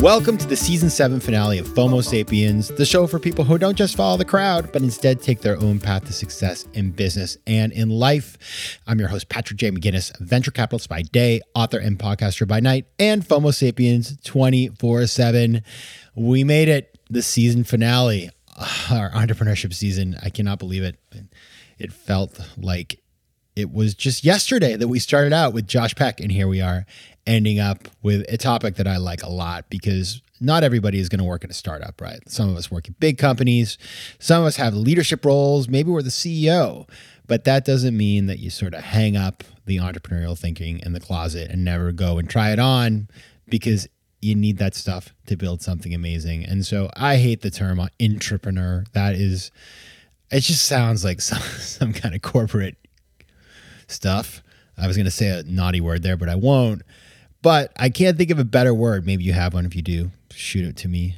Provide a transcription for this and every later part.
Welcome to the season seven finale of FOMO Sapiens, the show for people who don't just follow the crowd, but instead take their own path to success in business and in life. I'm your host, Patrick J. McGinnis, venture capitalist by day, author and podcaster by night, and FOMO Sapiens 24 7. We made it, the season finale, our entrepreneurship season. I cannot believe it. It felt like it was just yesterday that we started out with Josh Peck, and here we are ending up with a topic that I like a lot because not everybody is going to work in a startup, right? Some of us work at big companies, some of us have leadership roles, maybe we're the CEO, but that doesn't mean that you sort of hang up the entrepreneurial thinking in the closet and never go and try it on because you need that stuff to build something amazing. And so I hate the term entrepreneur. That is, it just sounds like some, some kind of corporate stuff. I was going to say a naughty word there, but I won't. But I can't think of a better word. Maybe you have one. If you do, shoot it to me.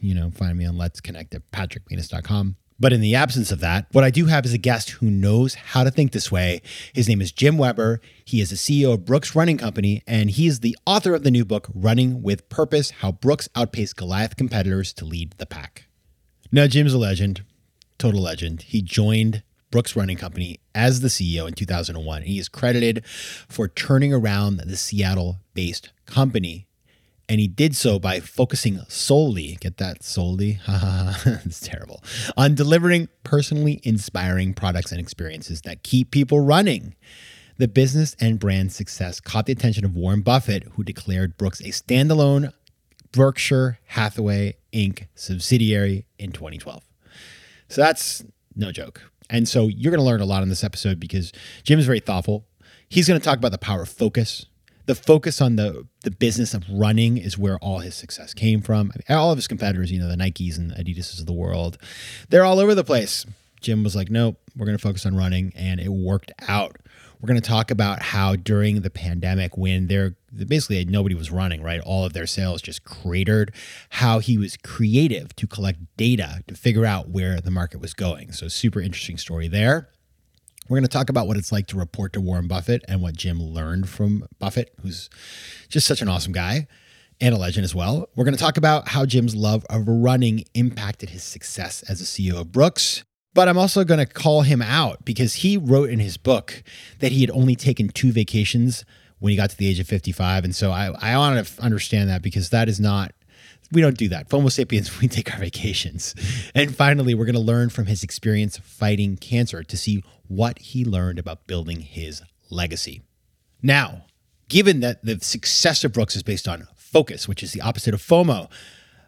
You know, find me on Let's Connect at patrickmcginnis.com. But in the absence of that, what I do have is a guest who knows how to think this way. His name is Jim Weber. He is the CEO of Brooks Running Company, and he is the author of the new book, Running with Purpose How Brooks Outpaced Goliath Competitors to Lead the Pack. Now, Jim's a legend, total legend. He joined Brooks Running Company as the CEO in 2001. And he is credited for turning around the Seattle based company. And he did so by focusing solely, get that solely? It's terrible, on delivering personally inspiring products and experiences that keep people running. The business and brand success caught the attention of Warren Buffett, who declared Brooks a standalone Berkshire Hathaway Inc. subsidiary in 2012. So that's no joke. And so you're going to learn a lot in this episode because Jim is very thoughtful. He's going to talk about the power of focus. The focus on the the business of running is where all his success came from. I mean, all of his competitors, you know, the Nikes and Adidas's of the world, they're all over the place. Jim was like, "Nope, we're going to focus on running," and it worked out. We're going to talk about how during the pandemic, when they're basically nobody was running, right? All of their sales just cratered, how he was creative to collect data to figure out where the market was going. So, super interesting story there. We're going to talk about what it's like to report to Warren Buffett and what Jim learned from Buffett, who's just such an awesome guy and a legend as well. We're going to talk about how Jim's love of running impacted his success as a CEO of Brooks. But I'm also going to call him out because he wrote in his book that he had only taken two vacations when he got to the age of 55. And so I, I want to understand that because that is not, we don't do that. FOMO sapiens, we take our vacations. And finally, we're going to learn from his experience fighting cancer to see what he learned about building his legacy. Now, given that the success of Brooks is based on focus, which is the opposite of FOMO,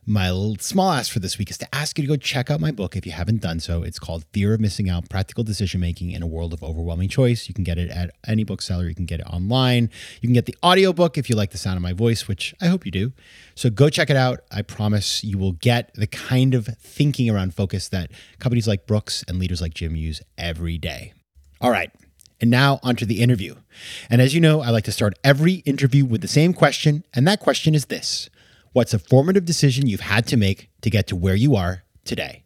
my small ask for this week is to ask you to go check out my book if you haven't done so. It's called Fear of Missing Out Practical Decision Making in a World of Overwhelming Choice. You can get it at any bookseller, you can get it online. You can get the audiobook if you like the sound of my voice, which I hope you do. So go check it out. I promise you will get the kind of thinking around focus that companies like Brooks and leaders like Jim use every day. All right. And now onto the interview. And as you know, I like to start every interview with the same question, and that question is this What's a formative decision you've had to make to get to where you are today?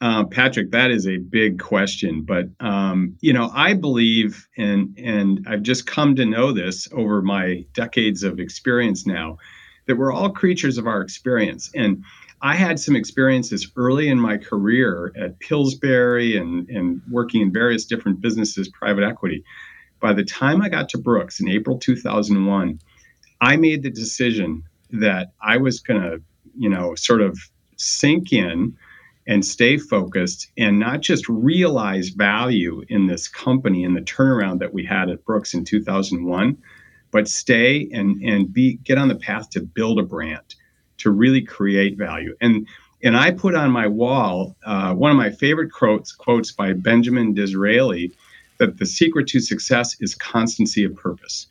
Uh, Patrick, that is a big question, but um, you know, I believe, and and I've just come to know this over my decades of experience now, that we're all creatures of our experience. And I had some experiences early in my career at Pillsbury and and working in various different businesses, private equity. By the time I got to Brooks in April 2001, I made the decision that I was going to, you know, sort of sink in and stay focused and not just realize value in this company and the turnaround that we had at Brooks in 2001, but stay and and be get on the path to build a brand, to really create value. And and I put on my wall uh, one of my favorite quotes quotes by Benjamin Disraeli that the secret to success is constancy of purpose.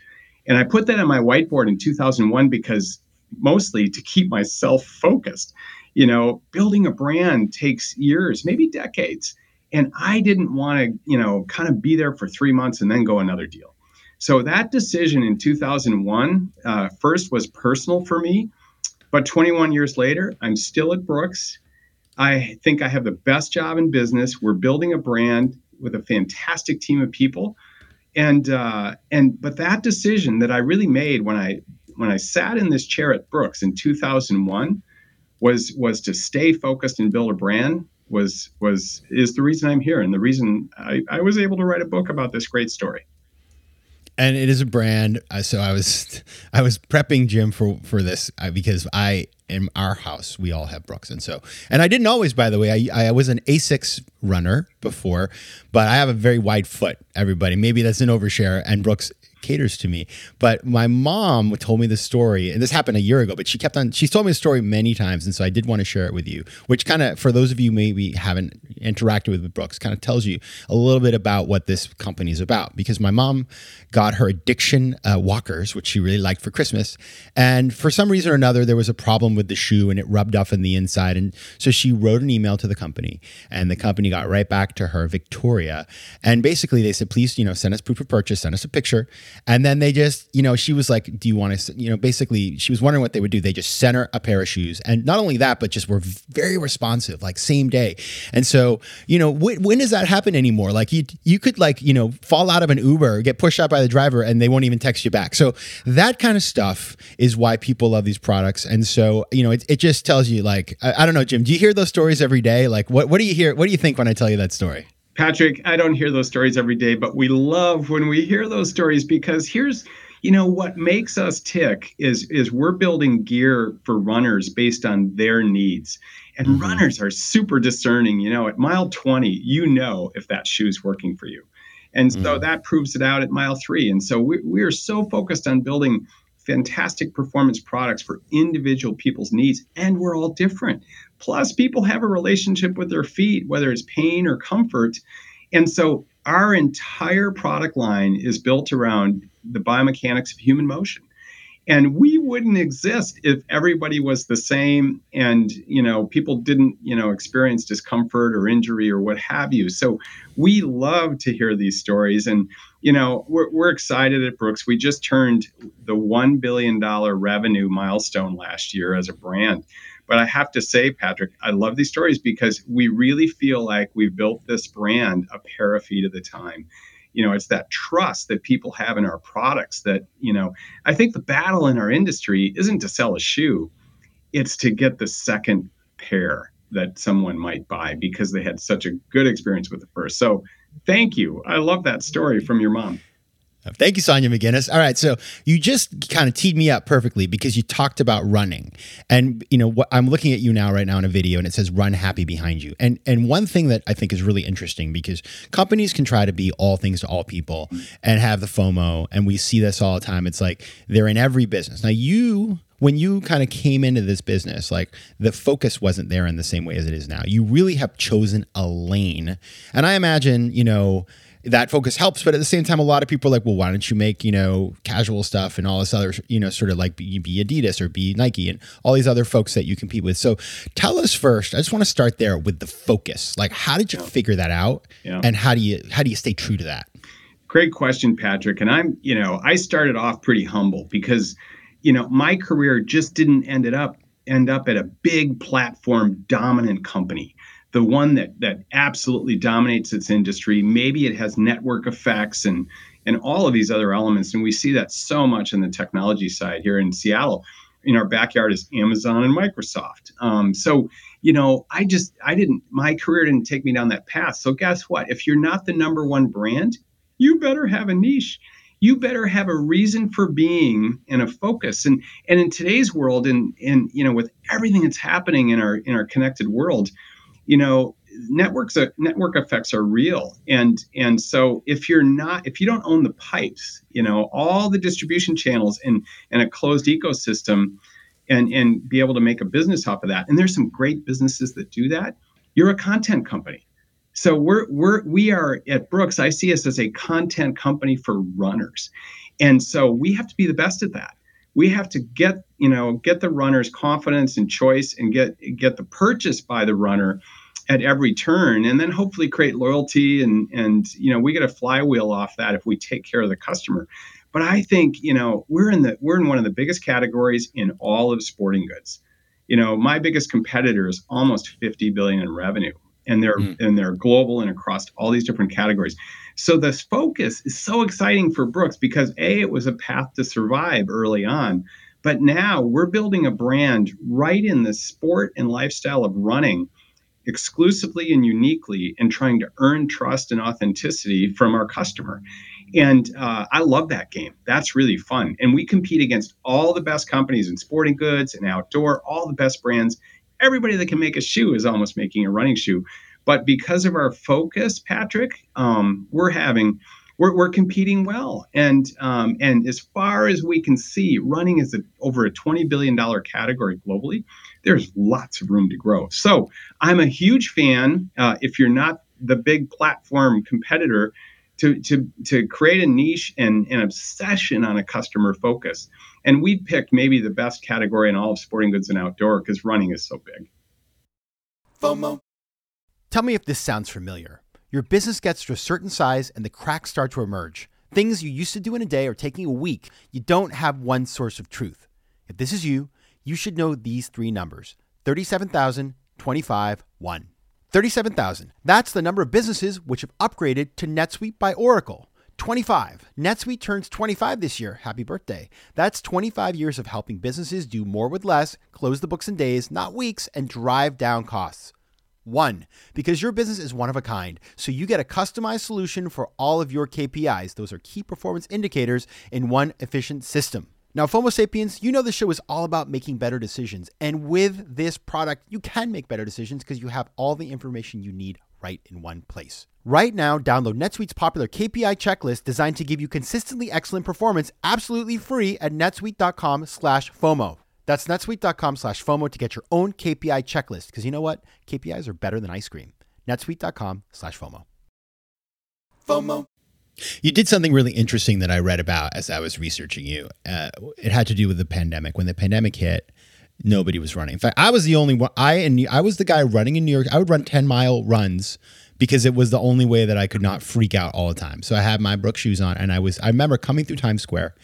And I put that on my whiteboard in 2001 because mostly to keep myself focused. You know, building a brand takes years, maybe decades. And I didn't want to, you know, kind of be there for three months and then go another deal. So that decision in 2001 uh, first was personal for me, but 21 years later, I'm still at Brooks. I think I have the best job in business. We're building a brand with a fantastic team of people, and uh, and but that decision that I really made when I when I sat in this chair at Brooks in 2001 was was to stay focused and build a brand was was is the reason I'm here and the reason I, I was able to write a book about this great story and it is a brand. So I was I was prepping Jim for for this uh, because I in our house we all have Brooks, and so and I didn't always. By the way, I I was an Asics runner before, but I have a very wide foot. Everybody, maybe that's an overshare, and Brooks caters to me. But my mom told me the story, and this happened a year ago, but she kept on, she's told me the story many times. And so I did want to share it with you, which kind of, for those of you maybe haven't interacted with Brooks, kind of tells you a little bit about what this company is about. Because my mom got her addiction uh, walkers, which she really liked for Christmas. And for some reason or another, there was a problem with the shoe and it rubbed off in the inside. And so she wrote an email to the company, and the company got right back to her, Victoria. And basically, they said, please, you know, send us proof of purchase, send us a picture. And then they just, you know, she was like, Do you want to, you know, basically, she was wondering what they would do. They just sent her a pair of shoes. And not only that, but just were very responsive, like same day. And so, you know, wh- when does that happen anymore? Like, you, you could, like, you know, fall out of an Uber, get pushed out by the driver, and they won't even text you back. So, that kind of stuff is why people love these products. And so, you know, it, it just tells you, like, I, I don't know, Jim, do you hear those stories every day? Like, what, what do you hear? What do you think when I tell you that story? Patrick, I don't hear those stories every day, but we love when we hear those stories because here's you know what makes us tick is is we're building gear for runners based on their needs and mm-hmm. runners are super discerning you know at mile 20 you know if that shoe's working for you and so mm-hmm. that proves it out at mile 3 and so we, we are so focused on building fantastic performance products for individual people's needs and we're all different Plus, people have a relationship with their feet, whether it's pain or comfort. And so, our entire product line is built around the biomechanics of human motion. And we wouldn't exist if everybody was the same and, you know, people didn't, you know, experience discomfort or injury or what have you. So we love to hear these stories. And, you know, we're, we're excited at Brooks. We just turned the $1 billion revenue milestone last year as a brand. But I have to say, Patrick, I love these stories because we really feel like we've built this brand a feet at a time. You know, it's that trust that people have in our products that, you know, I think the battle in our industry isn't to sell a shoe, it's to get the second pair that someone might buy because they had such a good experience with the first. So thank you. I love that story from your mom. Uh, thank you, Sonia McGinnis. All right, so you just kind of teed me up perfectly because you talked about running, and you know what I'm looking at you now right now in a video, and it says "Run Happy" behind you. And and one thing that I think is really interesting because companies can try to be all things to all people and have the FOMO, and we see this all the time. It's like they're in every business. Now you when you kind of came into this business, like the focus wasn't there in the same way as it is now. You really have chosen a lane. And I imagine, you know, that focus helps. But at the same time, a lot of people are like, well, why don't you make, you know, casual stuff and all this other, you know, sort of like be, be Adidas or be Nike and all these other folks that you compete with. So tell us first, I just want to start there with the focus. Like, how did you figure that out? Yeah. And how do you, how do you stay true to that? Great question, Patrick. And I'm, you know, I started off pretty humble because, you know, my career just didn't end it up end up at a big platform dominant company the one that that absolutely dominates its industry. Maybe it has network effects and and all of these other elements. And we see that so much in the technology side here in Seattle. In our backyard is Amazon and Microsoft. Um, so you know, I just I didn't my career didn't take me down that path. So guess what? If you're not the number one brand, you better have a niche you better have a reason for being and a focus and and in today's world and and you know with everything that's happening in our in our connected world you know networks uh, network effects are real. And and so if you're not if you don't own the pipes you know all the distribution channels and and a closed ecosystem and and be able to make a business off of that and there's some great businesses that do that you're a content company. So we're we're we are at brooks i see us as a content company for runners. And so we have to be the best at that we have to get you know get the runner's confidence and choice and get get the purchase by the runner at every turn and then hopefully create loyalty and and you know we get a flywheel off that if we take care of the customer. But i think you know we're in the we're in one of the biggest categories in all of sporting goods. You know my biggest competitor is almost 50 billion in revenue and they're mm. and they're global and across all these different categories so this focus is so exciting for Brooks because A, it was a path to survive early on. But now we're building a brand right in the sport and lifestyle of running exclusively and uniquely and trying to earn trust and authenticity from our customer. And uh, I love that game. That's really fun. And we compete against all the best companies in sporting goods and outdoor, all the best brands. Everybody that can make a shoe is almost making a running shoe. But because of our focus, Patrick, um, we're having we're, we're competing well. And um, and as far as we can see, running is a, over a twenty billion dollar category globally. There's lots of room to grow. So I'm a huge fan. Uh, if you're not the big platform competitor, to to to create a niche and an obsession on a customer focus. And we picked maybe the best category in all of sporting goods and outdoor because running is so big. FOMO. Tell me if this sounds familiar. Your business gets to a certain size and the cracks start to emerge. Things you used to do in a day are taking a week. You don't have one source of truth. If this is you, you should know these three numbers 37,000, 25, 1. 37,000. That's the number of businesses which have upgraded to NetSuite by Oracle. 25. NetSuite turns 25 this year. Happy birthday. That's 25 years of helping businesses do more with less, close the books in days, not weeks, and drive down costs. One, because your business is one of a kind, so you get a customized solution for all of your KPIs. Those are key performance indicators in one efficient system. Now, FOMO Sapiens, you know the show is all about making better decisions. And with this product, you can make better decisions because you have all the information you need right in one place. Right now, download NetSuite's popular KPI checklist designed to give you consistently excellent performance absolutely free at netsuite.com slash FOMO. That's netsuite.com slash FOMO to get your own KPI checklist. Because you know what? KPIs are better than ice cream. netsuite.com slash FOMO. FOMO. You did something really interesting that I read about as I was researching you. Uh, it had to do with the pandemic. When the pandemic hit, nobody was running. In fact, I was the only one. I and I was the guy running in New York. I would run ten mile runs because it was the only way that I could not freak out all the time. So I had my Brooks shoes on, and I was. I remember coming through Times Square,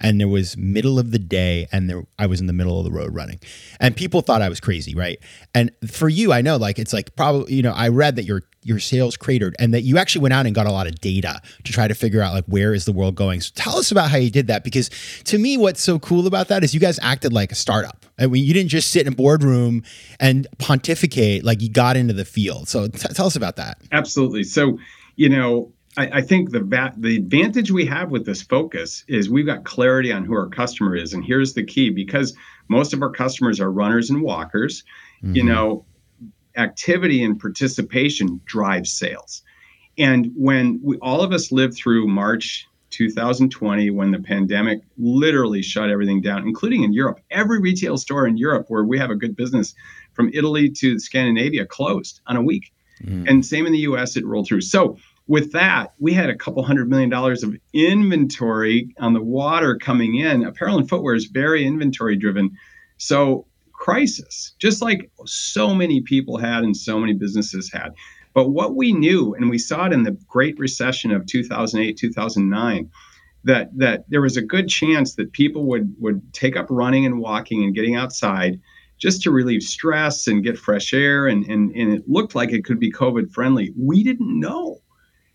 and there was middle of the day and there I was in the middle of the road running. And people thought I was crazy, right? And for you, I know like it's like probably, you know, I read that your your sales cratered and that you actually went out and got a lot of data to try to figure out like where is the world going. So tell us about how you did that because to me what's so cool about that is you guys acted like a startup. I mean, you didn't just sit in a boardroom and pontificate, like you got into the field. So t- tell us about that. Absolutely. So, you know, I, I think the va- the advantage we have with this focus is we've got clarity on who our customer is, and here's the key: because most of our customers are runners and walkers, mm-hmm. you know, activity and participation drives sales. And when we all of us lived through March 2020 when the pandemic literally shut everything down, including in Europe. Every retail store in Europe where we have a good business from Italy to Scandinavia closed on a week. Mm. And same in the US, it rolled through. So with that, we had a couple hundred million dollars of inventory on the water coming in. Apparel and footwear is very inventory driven. So, crisis, just like so many people had and so many businesses had. But what we knew, and we saw it in the Great Recession of 2008, 2009, that that there was a good chance that people would would take up running and walking and getting outside just to relieve stress and get fresh air and and, and it looked like it could be covid friendly we didn't know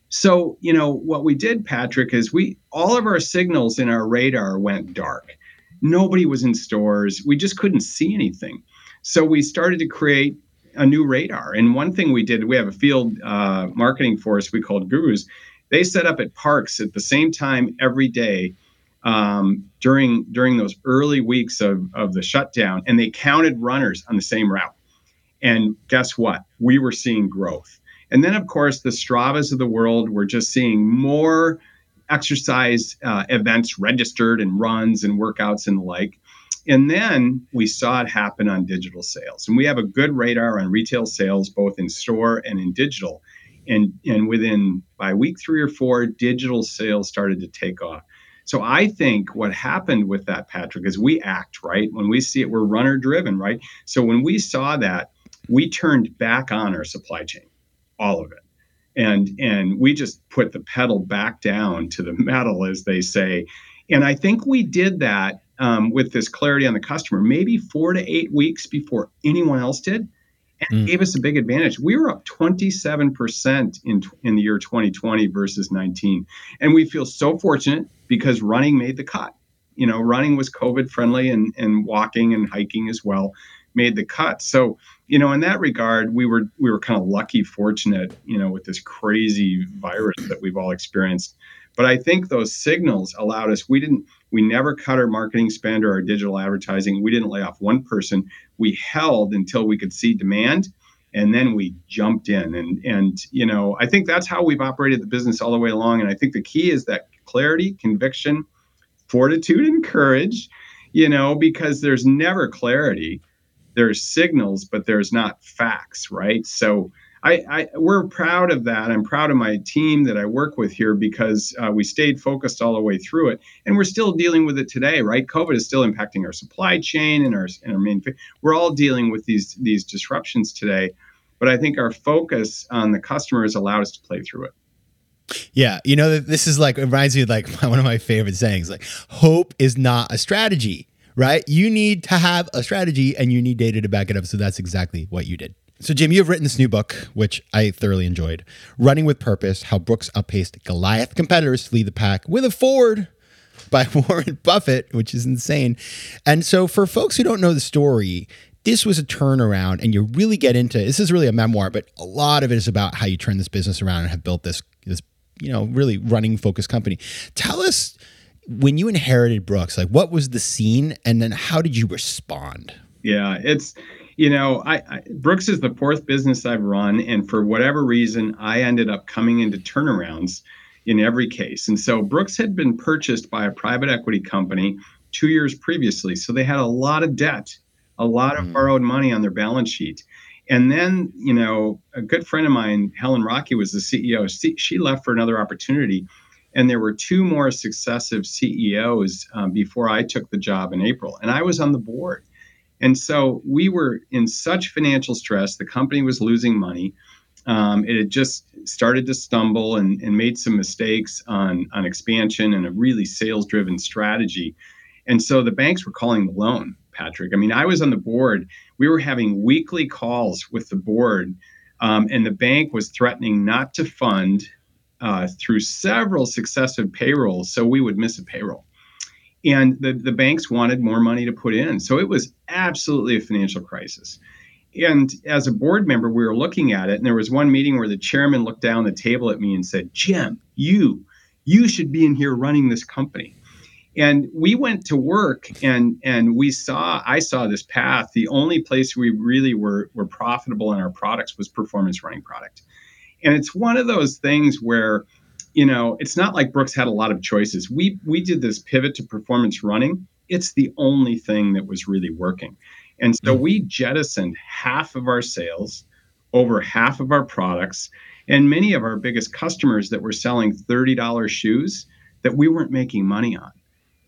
so, you know, what we did, Patrick, is we all of our signals in our radar went dark. Nobody was in stores. We just couldn't see anything. So we started to create a new radar. And one thing we did, we have a field uh, marketing force we called Gurus. They set up at parks at the same time every day um, during during those early weeks of, of the shutdown, and they counted runners on the same route. And guess what? We were seeing growth. And then, of course, the Stravas of the world, we're just seeing more exercise uh, events registered and runs and workouts and the like. And then we saw it happen on digital sales. And we have a good radar on retail sales, both in store and in digital. And, and within by week three or four, digital sales started to take off. So I think what happened with that, Patrick, is we act, right? When we see it, we're runner driven, right? So when we saw that, we turned back on our supply chain, all of it. And and we just put the pedal back down to the metal, as they say. And I think we did that um, with this clarity on the customer, maybe four to eight weeks before anyone else did and mm. gave us a big advantage. We were up 27% in, in the year 2020 versus 19. And we feel so fortunate because running made the cut. You know, running was COVID friendly and, and walking and hiking as well made the cut. So, you know, in that regard, we were we were kind of lucky, fortunate, you know, with this crazy virus that we've all experienced. But I think those signals allowed us, we didn't, we never cut our marketing spend or our digital advertising. We didn't lay off one person. We held until we could see demand and then we jumped in and and you know i think that's how we've operated the business all the way along and i think the key is that clarity conviction fortitude and courage you know because there's never clarity there's signals but there's not facts right so I, I, we're proud of that. I'm proud of my team that I work with here because uh, we stayed focused all the way through it, and we're still dealing with it today. Right? COVID is still impacting our supply chain and our and our main. We're all dealing with these these disruptions today, but I think our focus on the customer has allowed us to play through it. Yeah, you know, this is like it reminds me of like one of my favorite sayings. Like, hope is not a strategy, right? You need to have a strategy, and you need data to back it up. So that's exactly what you did. So, Jim, you have written this new book, which I thoroughly enjoyed Running with Purpose How Brooks Outpaced Goliath Competitors to Lead the Pack with a Ford by Warren Buffett, which is insane. And so, for folks who don't know the story, this was a turnaround, and you really get into this is really a memoir, but a lot of it is about how you turn this business around and have built this, this you know, really running focused company. Tell us when you inherited Brooks, like what was the scene, and then how did you respond? Yeah, it's you know, I, I, Brooks is the fourth business I've run, and for whatever reason, I ended up coming into turnarounds in every case. And so Brooks had been purchased by a private equity company two years previously, so they had a lot of debt, a lot of mm. borrowed money on their balance sheet. And then, you know, a good friend of mine, Helen Rockey, was the CEO. She, she left for another opportunity. And there were two more successive CEOs um, before I took the job in April. And I was on the board. And so we were in such financial stress. The company was losing money. Um, it had just started to stumble and, and made some mistakes on, on expansion and a really sales driven strategy. And so the banks were calling the loan, Patrick. I mean, I was on the board. We were having weekly calls with the board, um, and the bank was threatening not to fund uh, through several successive payrolls. So we would miss a payroll and the, the banks wanted more money to put in. So it was absolutely a financial crisis. And as a board member, we were looking at it, and there was one meeting where the chairman looked down the table at me and said, Jim, you, you should be in here running this company. And we went to work and and we saw, I saw this path. The only place we really were were profitable in our products was performance running product. And it's one of those things where you know, it's not like Brooks had a lot of choices. We we did this pivot to performance running. It's the only thing that was really working. And so mm. we jettisoned half of our sales, over half of our products, and many of our biggest customers that were selling $30 shoes that we weren't making money on.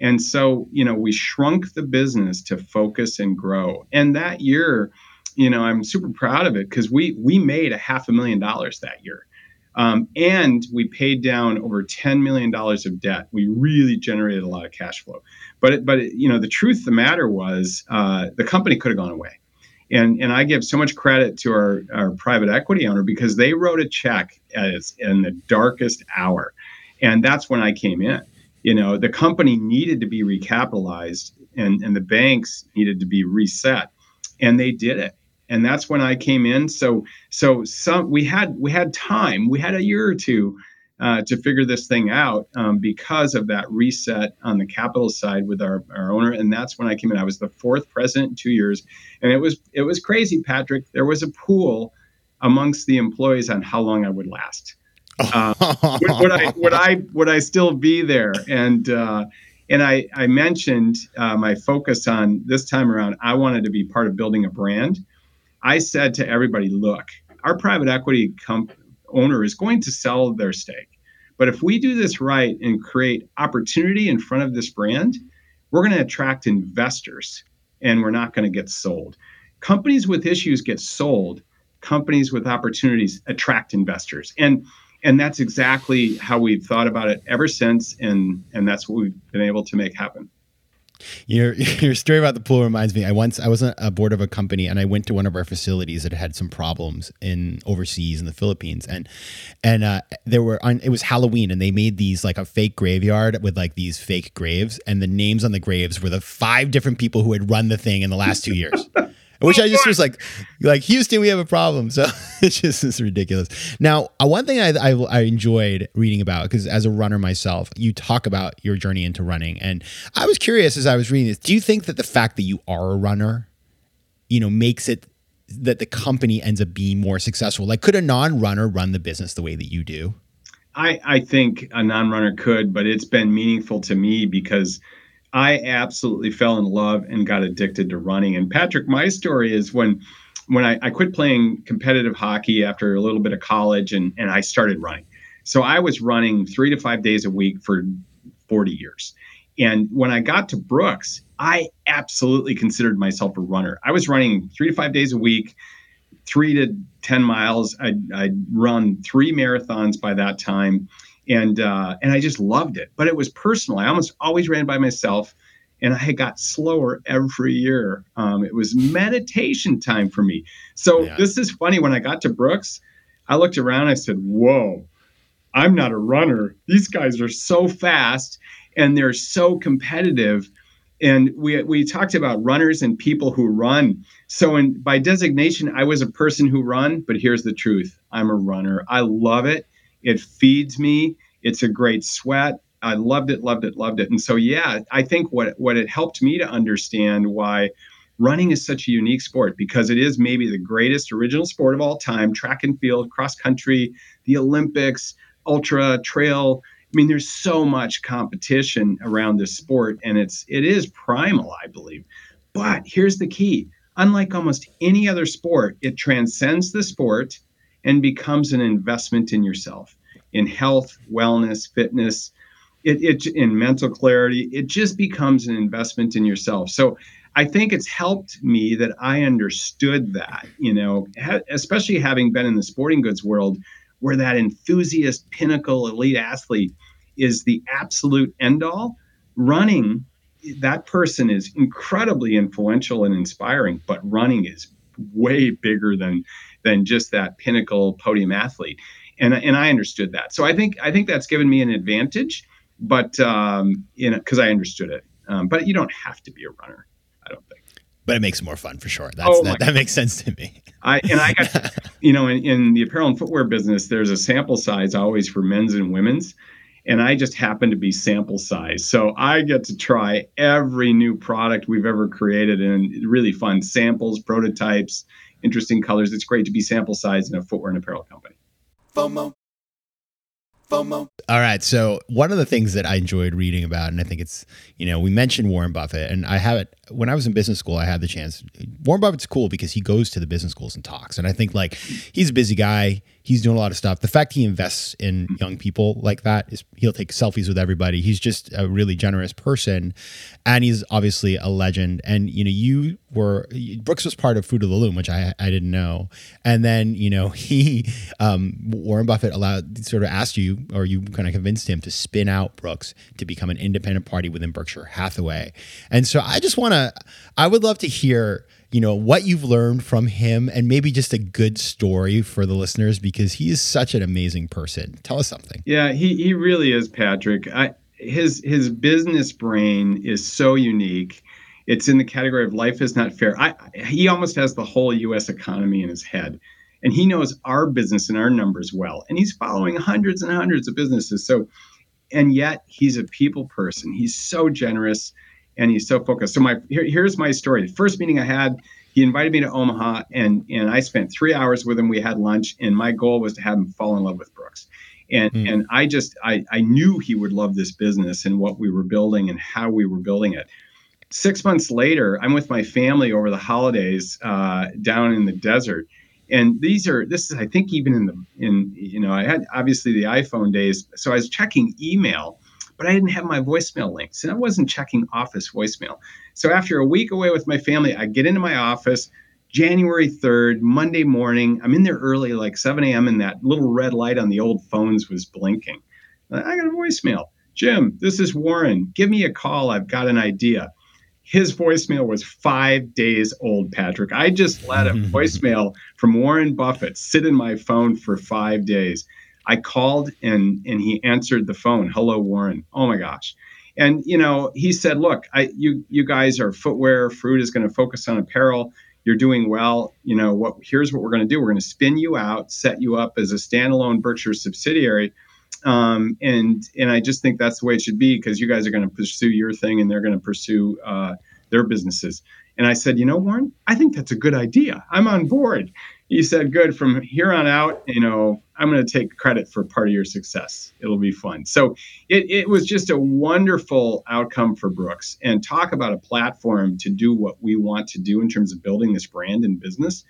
And so, you know, we shrunk the business to focus and grow. And that year, you know, I'm super proud of it because we we made a half a million dollars that year. Um, and we paid down over $10 million of debt. We really generated a lot of cash flow. But, it, but it, you know, the truth of the matter was uh, the company could have gone away. And, and I give so much credit to our, our private equity owner because they wrote a check as in the darkest hour. And that's when I came in. You know, the company needed to be recapitalized and, and the banks needed to be reset. And they did it and that's when I came in. So so some we had we had time. We had a year or two uh, to figure this thing out um, because of that reset on the capital side with our, our owner, and that's when I came in. I was the fourth president in two years, and it was it was crazy, Patrick. There was a pool amongst the employees on how long I would last. Uh, would, would, I would I would I still be there? And uh, and I I mentioned uh, my focus on this time around. I wanted to be part of building a brand. I said to everybody, look, our private equity owner is going to sell their stake, But if we do this right and create opportunity in front of this brand, we're going to attract investors and we're not going to get sold. Companies with issues get sold. Companies with opportunities attract investors. And and that's exactly how we've thought about it ever since and and that's what we've been able to make happen. Your your story about the pool reminds me. I once I was on a board of a company and I went to one of our facilities that had some problems in overseas in the Philippines and and uh, there were on it was Halloween and they made these like a fake graveyard with like these fake graves and the names on the graves were the five different people who had run the thing in the last two years. Which I just was like, like Houston, we have a problem. So it's just it's ridiculous. Now, uh, one thing I, I, I enjoyed reading about because as a runner myself, you talk about your journey into running, and I was curious as I was reading this. Do you think that the fact that you are a runner, you know, makes it that the company ends up being more successful? Like, could a non-runner run the business the way that you do? I, I think a non-runner could, but it's been meaningful to me because I absolutely fell in love and got addicted to running. And Patrick, my story is when when I, I quit playing competitive hockey after a little bit of college and, and I started running. So I was running three to five days a week for 40 years. And when I got to Brooks, I absolutely considered myself a runner. I was running three to five days a week, three to 10 miles. I'd, I'd run three marathons by that time and uh, and I just loved it. But it was personal. I almost always ran by myself, and I got slower every year. Um, it was meditation time for me. So yeah. this is funny. When I got to Brooks, I looked around. I said, "Whoa, I'm not a runner. These guys are so fast, and they're so competitive." And we we talked about runners and people who run. So in by designation, I was a person who run. But here's the truth: I'm a runner. I love it it feeds me. It's a great sweat. I loved it, loved it, loved it. And so, yeah, I think what what it helped me to understand why running is such a unique sport because it is maybe the greatest original sport of all time track and field cross country the olympics ultra trail i mean there's so much competition around this sport and it's it is primal i believe but here's the key unlike almost any other sport it transcends the sport and becomes an investment in yourself in health, wellness, fitness, it, it in mental clarity. It just becomes an investment in yourself. So I think it's helped me that I understood that, you know, ha- especially having been in the sporting goods world where that enthusiast, pinnacle, elite athlete is the absolute end all. Running, that person is incredibly influential and inspiring, but running is way bigger than than just that pinnacle podium athlete and and I understood that. So I think I think that's given me an advantage, but um, you know, because I understood it. Um, but you don't have to be a runner. I don't think. But it makes it more fun for sure. That's, oh that, that makes sense to me. I and I got you know in, in the apparel and footwear business, there's a sample size always for men's and women's. And I just happen to be sample size. So I get to try every new product we've ever created and really fun samples, prototypes, interesting colors. It's great to be sample size in a footwear and apparel company. FOMO. FOMO. All right. So one of the things that I enjoyed reading about, and I think it's, you know, we mentioned Warren Buffett, and I have it when I was in business school. I had the chance. Warren Buffett's cool because he goes to the business schools and talks, and I think like he's a busy guy he's doing a lot of stuff. The fact he invests in mm-hmm. young people like that is he'll take selfies with everybody. He's just a really generous person, and he's obviously a legend. And you know, you were Brooks was part of Fruit of the Loom, which I I didn't know. And then you know he um, Warren Buffett allowed sort of asked you or you kind of convinced him to spin out Brooks to become an independent party within Berkshire Hathaway. And so I just want to I would love to hear you know what you've learned from him and maybe just a good story for the listeners because he is such an amazing person. Tell us something. Yeah he, he really is patrick. I, his his business brain is so unique. It's in the category of life is not fair. I, he almost has the whole us economy in his head and he knows our business and our numbers well and he's following hundreds and hundreds of businesses. So and yet he's a people person. He's so generous and he's so focused. So my here, here's my story. The first meeting I had, he invited me to Omaha, and and I spent three hours with him. We had lunch, and my goal was to have him fall in love with Brooks. And mm. and I just I I knew he would love this business and what we were building and how we were building it. Six months later, I'm with my family over the holidays uh, down in the desert, and these are this is I think even in the in you know I had obviously the iPhone days, so I was checking email, but I didn't have my voicemail links, and I wasn't checking Office voicemail. So after a week away with my family, I get into my office. January 3rd, Monday morning. I'm in there early, like 7 a.m., and that little red light on the old phones was blinking. Uh, I got a voicemail. Jim, this is Warren. Give me a call. I've got an idea his voicemail was five days old, Patrick. I just let a voicemail from Warren Buffett sit in my phone for five days. I called and and he answered the phone. Hello, Warren. Oh my gosh. And you know, he said, "Look, I you you guys are footwear. Fruit is going to focus on apparel. You're doing well. You know what? Here's what we're going to do. We're going to spin you out, set you up as a standalone Berkshire subsidiary." um, and and I just think that's the way it should be because you guys are going to pursue your thing and they're going to pursue uh, their businesses. And I said, you know, Warren, I think that's a good idea. I'm on board. He said, good. From here on out, you know, I'm going to take credit for part of your success. It'll be fun. So it, it was just a wonderful outcome for Brooks. And talk about a platform to do what we want to do in terms of building this brand and business.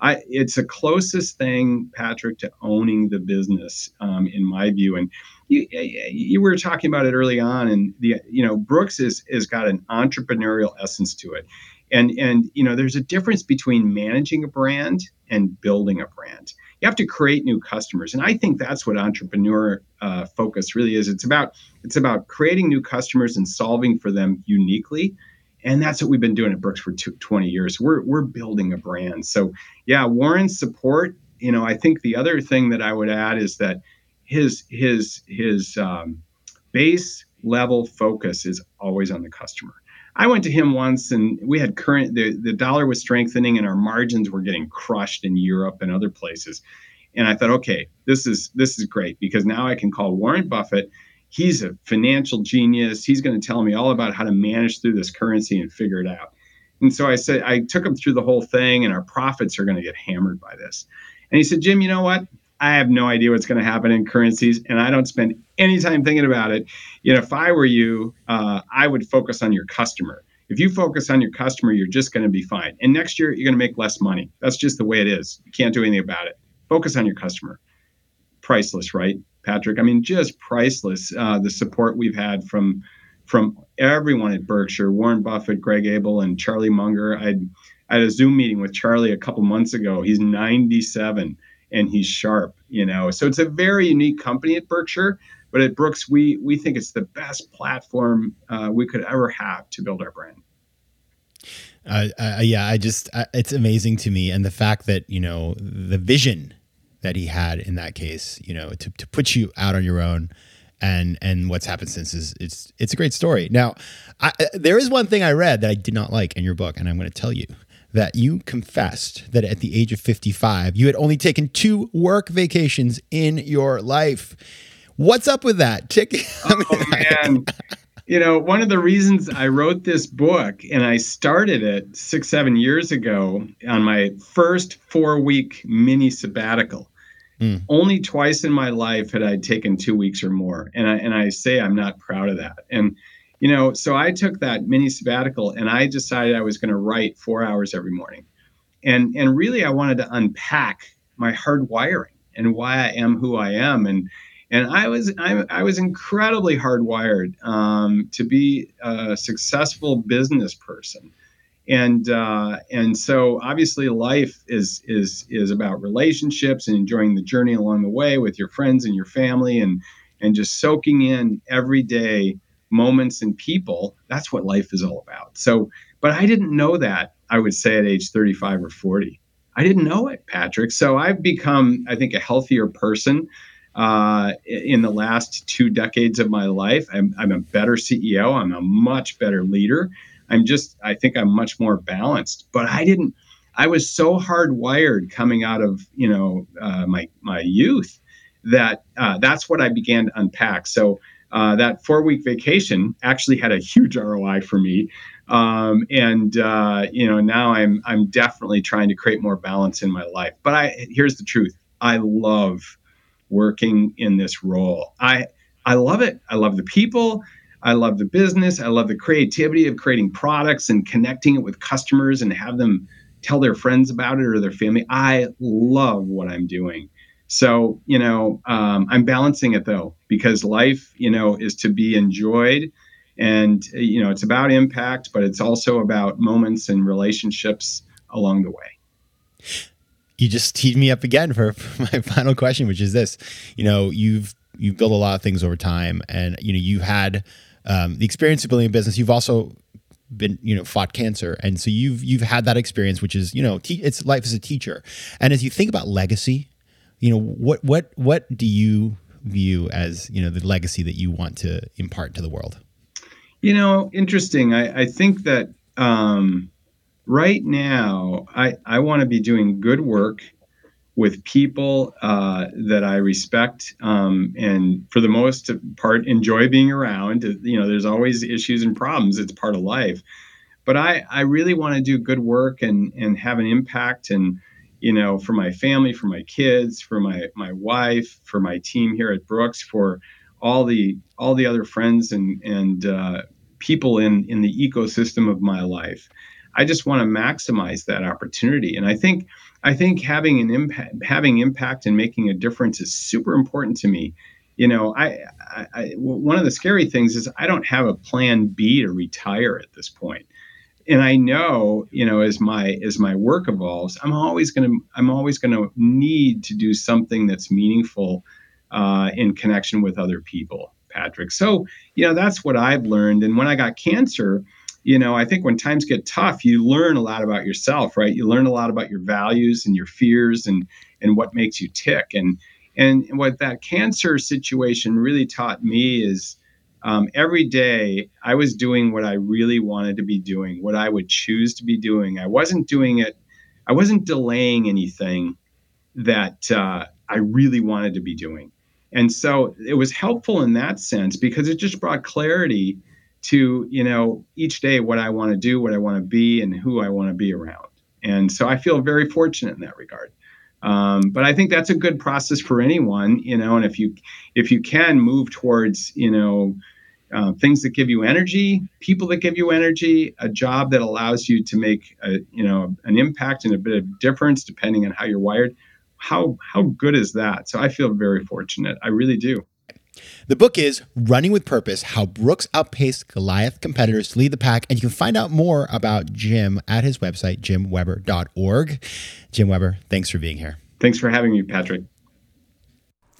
I, it's the closest thing, Patrick, to owning the business, um, in my view. And you, you were talking about it early on, and the you know Brooks is has got an entrepreneurial essence to it, and and you know there's a difference between managing a brand and building a brand. You have to create new customers, and I think that's what entrepreneur uh, focus really is. It's about it's about creating new customers and solving for them uniquely and that's what we've been doing at Brooks for 20 years. We're we're building a brand. So yeah, Warren's support. You know, I think the other thing that I would add is that his his his um, base level focus is always on the customer. I went to him once and we had current the, the dollar was strengthening and our margins were getting crushed in Europe and other places. And I thought, okay, this is this is great because now I can call Warren Buffett he's a financial genius. He's going to tell me all about how to manage through this currency and figure it out. And so I said, I took him through the whole thing, and our profits are going to get hammered by this. And he said, Jim, you know what? I have no idea what's going to happen in currencies, and I don't spend any time thinking about it. You know, if I were you, uh, I would focus on your customer. If you focus on your customer, you're just going to be fine. And next year, you're going to make less money. That's just the way it is. You can't do anything about it. Focus on your customer. Priceless, right? Patrick. I mean, just priceless. Uh, the support we've had from from everyone at Berkshire, Warren Buffett, Greg Abel, and Charlie Munger. I had a Zoom meeting with Charlie a couple months ago. He's 97 and he's sharp, you know. So it's a very unique company at Berkshire. But at Brooks, we we think it's the best platform uh, we could ever have to build our brand. Uh, uh, yeah, I just it's amazing to me, and the fact that you know the vision that he had in that case, you know, to, to put you out on your own and and what's happened since is it's it's a great story. Now, I, there is one thing I read that I did not like in your book, and I'm going to tell you that you confessed that at the age of 55 you had only taken two work vacations in your life. What's up with that? Tick. oh man. you know, one of the reasons I wrote this book and I started it six, seven years ago on my first four week mini sabbatical Mm. Only twice in my life had I taken two weeks or more, and I and I say I'm not proud of that. And you know, so I took that mini sabbatical, and I decided I was going to write four hours every morning, and and really I wanted to unpack my hard wiring and why I am who I am, and and I was I, I was incredibly hardwired um, to be a successful business person. And uh, and so obviously life is is is about relationships and enjoying the journey along the way with your friends and your family and and just soaking in everyday moments and people that's what life is all about. So but i didn't know that i would say at age 35 or 40 i didn't know it patrick. So i've become i think a healthier person uh, in the last two decades of my life. I'm, I'm a better ceo i'm a much better leader. I'm just, I think I'm much more balanced. But I didn't, I was so hardwired coming out of, you know, uh, my, my youth that uh, that's what I began to unpack. So uh, that four week vacation actually had a huge ROI for me. Um, and uh, you know now I'm I'm definitely trying to create more balance in my life. But I here's the truth: I love working in this role. I I love it. I love the people. I love the business. I love the creativity of creating products and connecting it with customers and have them tell their friends about it or their family. I love what I'm doing. So, you know, um, I'm balancing it though, because life, you know, is to be enjoyed. And, you know, it's about impact, but it's also about moments and relationships along the way. You just teed me up again for, for my final question, which is this. You know, you've you've built a lot of things over time, and you know, you've had um, the experience of building a business. You've also been you know fought cancer and so you've you've had that experience which is you know te- it's life as a teacher and as you think about legacy you know what what what do you view as you know the legacy that you want to impart to the world you know interesting i i think that um right now i i want to be doing good work with people uh, that I respect um, and for the most part enjoy being around. You know, there's always issues and problems. It's part of life. But I, I really want to do good work and, and have an impact and you know, for my family, for my kids, for my my wife, for my team here at Brooks, for all the all the other friends and and uh, people in in the ecosystem of my life. I just want to maximize that opportunity, and I think I think having an impact, having impact, and making a difference is super important to me. You know, I, I, I one of the scary things is I don't have a plan B to retire at this point and I know, you know, as my as my work evolves, I'm always going to I'm always to need to do something that's meaningful uh, in connection with other people, Patrick. So, you know, that's what I've learned. And when I got cancer, you know, I think when times get tough, you learn a lot about yourself, right? You learn a lot about your values and your fears and and what makes you tick. And and what that cancer situation really taught me is um, every day I was doing what I really wanted to be doing, what I would choose to be doing. I wasn't doing it, I wasn't delaying anything that uh, I really wanted to be doing. And so it was helpful in that sense because it just brought clarity to, you know, each day what I want to do, what I want to be, and who I want to be around. And so I feel very fortunate in that regard. Um, but I think that's a good process for anyone, you know. And if you if you can move towards, you know, uh, things that give you energy, people that give you energy, a job that allows you to make a, you know an impact and a bit of difference depending on how you're wired. How how good is that? So I feel very fortunate. I really do. The book is Running with Purpose How Brooks Outpaced Goliath Competitors to Lead the Pack. And you can find out more about Jim at his website, jimweber.org. Jim Weber, thanks for being here. Thanks for having me, Patrick.